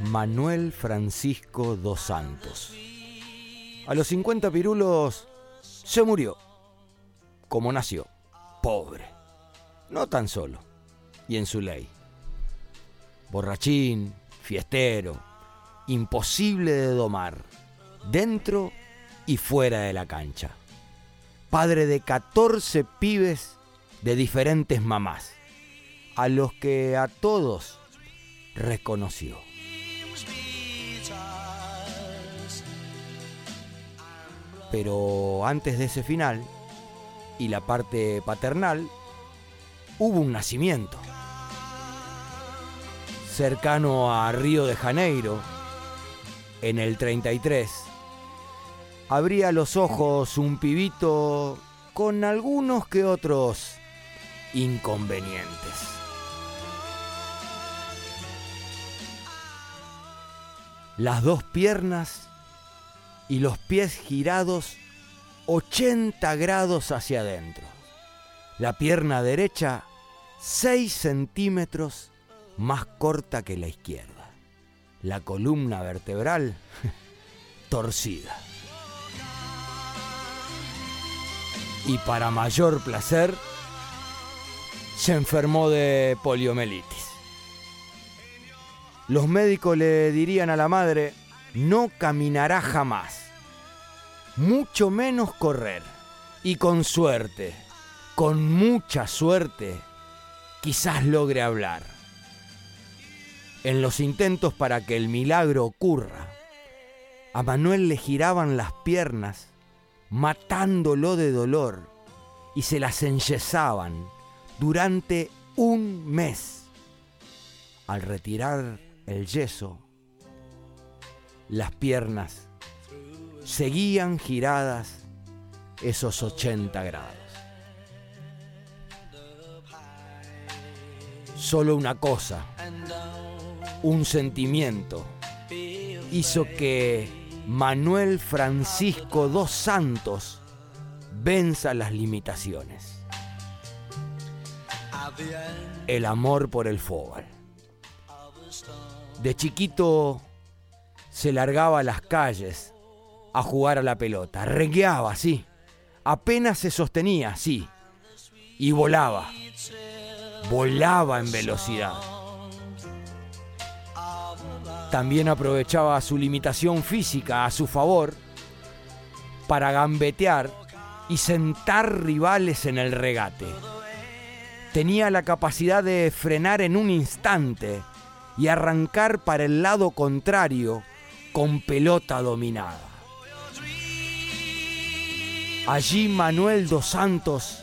Manuel Francisco dos Santos. A los 50 pirulos se murió, como nació, pobre, no tan solo, y en su ley. Borrachín, fiestero, imposible de domar, dentro y fuera de la cancha. Padre de 14 pibes de diferentes mamás, a los que a todos reconoció. Pero antes de ese final y la parte paternal, hubo un nacimiento. Cercano a Río de Janeiro, en el 33, abría los ojos un pibito con algunos que otros inconvenientes. Las dos piernas y los pies girados 80 grados hacia adentro. La pierna derecha 6 centímetros más corta que la izquierda. La columna vertebral torcida. Y para mayor placer, se enfermó de poliomielitis. Los médicos le dirían a la madre, no caminará jamás, mucho menos correr. Y con suerte, con mucha suerte, quizás logre hablar. En los intentos para que el milagro ocurra, a Manuel le giraban las piernas, matándolo de dolor, y se las enyesaban durante un mes. Al retirar el yeso, las piernas seguían giradas esos 80 grados. Solo una cosa, un sentimiento, hizo que Manuel Francisco dos Santos venza las limitaciones. El amor por el fútbol. De chiquito se largaba a las calles a jugar a la pelota. Rengueaba, sí. Apenas se sostenía, sí. Y volaba. Volaba en velocidad. También aprovechaba su limitación física a su favor para gambetear y sentar rivales en el regate. Tenía la capacidad de frenar en un instante y arrancar para el lado contrario con pelota dominada. Allí Manuel dos Santos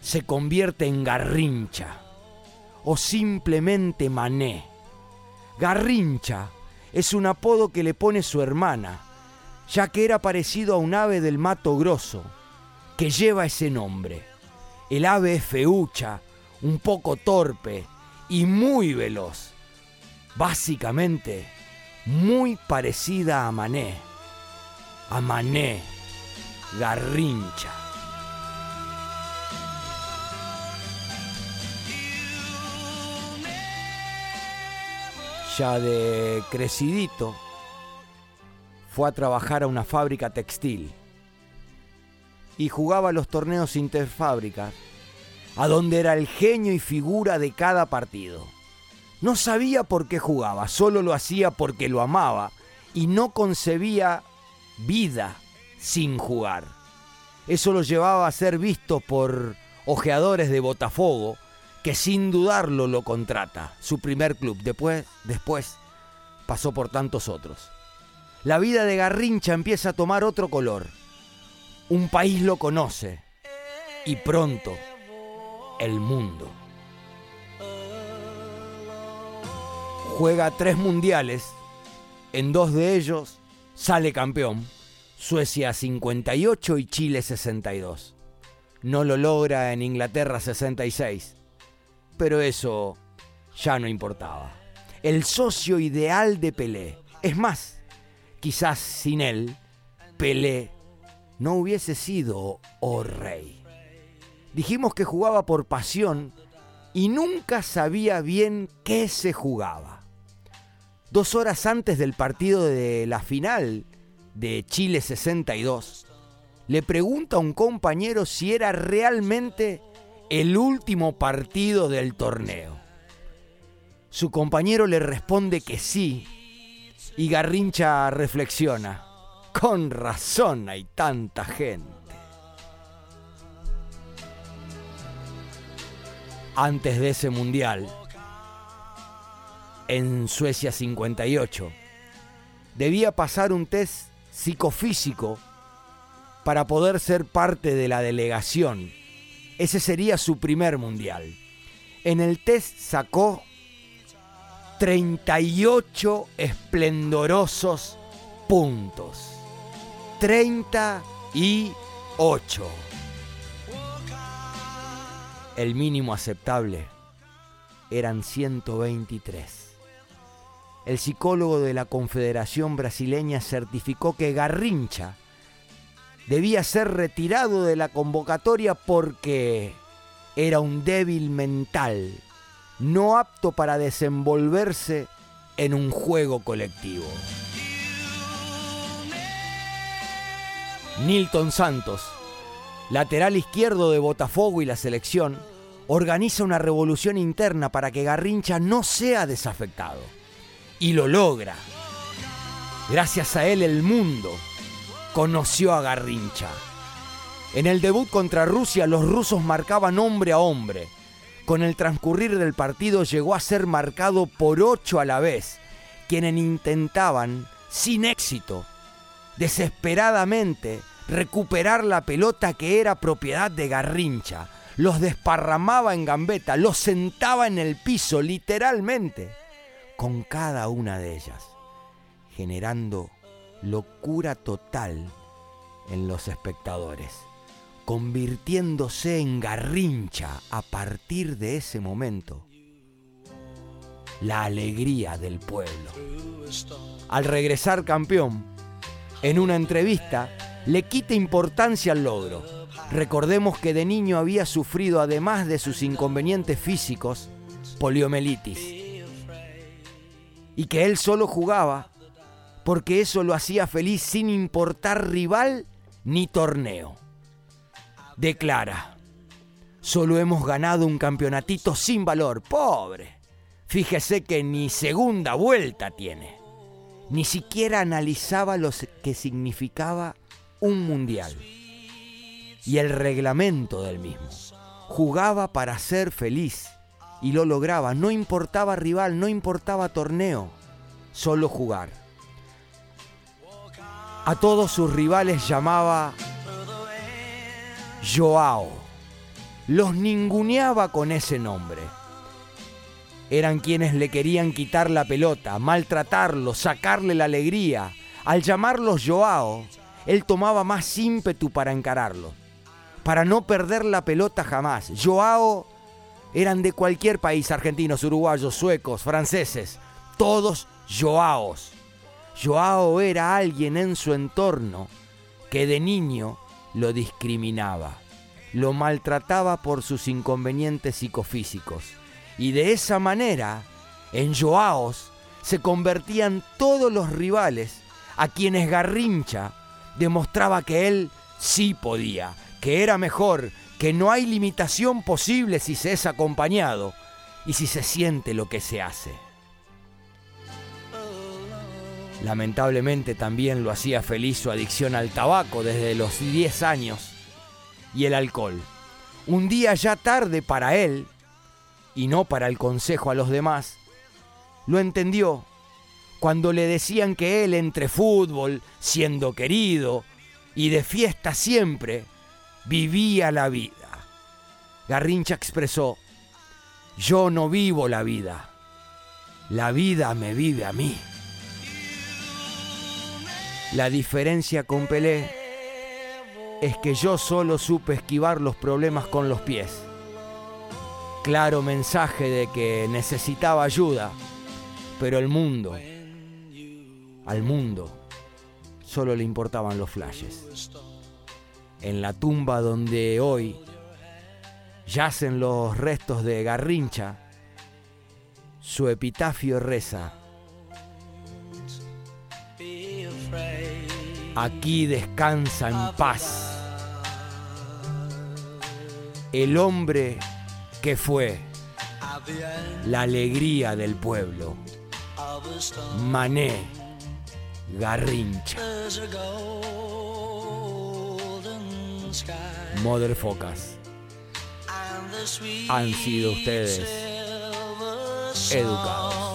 se convierte en Garrincha o simplemente Mané. Garrincha es un apodo que le pone su hermana, ya que era parecido a un ave del Mato Grosso, que lleva ese nombre. El ave es feucha, un poco torpe y muy veloz. Básicamente, muy parecida a Mané. A Mané, Garrincha. Ya de crecidito, fue a trabajar a una fábrica textil y jugaba los torneos interfábricas, a donde era el genio y figura de cada partido. No sabía por qué jugaba, solo lo hacía porque lo amaba y no concebía vida sin jugar. Eso lo llevaba a ser visto por ojeadores de Botafogo, que sin dudarlo lo contrata, su primer club. Después, después pasó por tantos otros. La vida de Garrincha empieza a tomar otro color. Un país lo conoce y pronto el mundo. juega tres mundiales, en dos de ellos sale campeón, Suecia 58 y Chile 62. No lo logra en Inglaterra 66, pero eso ya no importaba. El socio ideal de Pelé. Es más, quizás sin él, Pelé no hubiese sido oh rey. Dijimos que jugaba por pasión y nunca sabía bien qué se jugaba. Dos horas antes del partido de la final de Chile 62, le pregunta a un compañero si era realmente el último partido del torneo. Su compañero le responde que sí y Garrincha reflexiona, con razón hay tanta gente. Antes de ese mundial, en Suecia 58, debía pasar un test psicofísico para poder ser parte de la delegación. Ese sería su primer mundial. En el test sacó 38 esplendorosos puntos. 38. El mínimo aceptable eran 123. El psicólogo de la Confederación Brasileña certificó que Garrincha debía ser retirado de la convocatoria porque era un débil mental, no apto para desenvolverse en un juego colectivo. Nilton Santos, lateral izquierdo de Botafogo y la selección, organiza una revolución interna para que Garrincha no sea desafectado. Y lo logra. Gracias a él el mundo conoció a Garrincha. En el debut contra Rusia los rusos marcaban hombre a hombre. Con el transcurrir del partido llegó a ser marcado por ocho a la vez, quienes intentaban, sin éxito, desesperadamente recuperar la pelota que era propiedad de Garrincha. Los desparramaba en gambeta, los sentaba en el piso literalmente, con cada una de ellas, generando locura total en los espectadores, convirtiéndose en garrincha a partir de ese momento la alegría del pueblo. Al regresar campeón, en una entrevista, le quita importancia al logro. Recordemos que de niño había sufrido, además de sus inconvenientes físicos, poliomielitis. Y que él solo jugaba porque eso lo hacía feliz sin importar rival ni torneo. Declara, solo hemos ganado un campeonatito sin valor, pobre. Fíjese que ni segunda vuelta tiene. Ni siquiera analizaba lo que significaba un mundial y el reglamento del mismo. Jugaba para ser feliz y lo lograba. No importaba rival, no importaba torneo, solo jugar. A todos sus rivales llamaba Joao. Los ninguneaba con ese nombre. Eran quienes le querían quitar la pelota, maltratarlo, sacarle la alegría. Al llamarlos Joao, él tomaba más ímpetu para encararlo, para no perder la pelota jamás. Joao eran de cualquier país, argentinos, uruguayos, suecos, franceses, todos Joaos. Joao era alguien en su entorno que de niño lo discriminaba, lo maltrataba por sus inconvenientes psicofísicos. Y de esa manera, en Joaos se convertían todos los rivales a quienes Garrincha demostraba que él sí podía, que era mejor, que no hay limitación posible si se es acompañado y si se siente lo que se hace. Lamentablemente también lo hacía feliz su adicción al tabaco desde los 10 años y el alcohol. Un día ya tarde para él, y no para el consejo a los demás, lo entendió cuando le decían que él entre fútbol, siendo querido y de fiesta siempre, vivía la vida. Garrincha expresó, yo no vivo la vida, la vida me vive a mí. La diferencia con Pelé es que yo solo supe esquivar los problemas con los pies. Claro mensaje de que necesitaba ayuda, pero el mundo, al mundo, solo le importaban los flashes. en la tumba donde hoy yacen los restos de Garrincha, su epitafio reza, aquí descansa en paz el hombre que fue la alegría del pueblo, Mané Garrincha. Motherfocas. Han sido ustedes educados.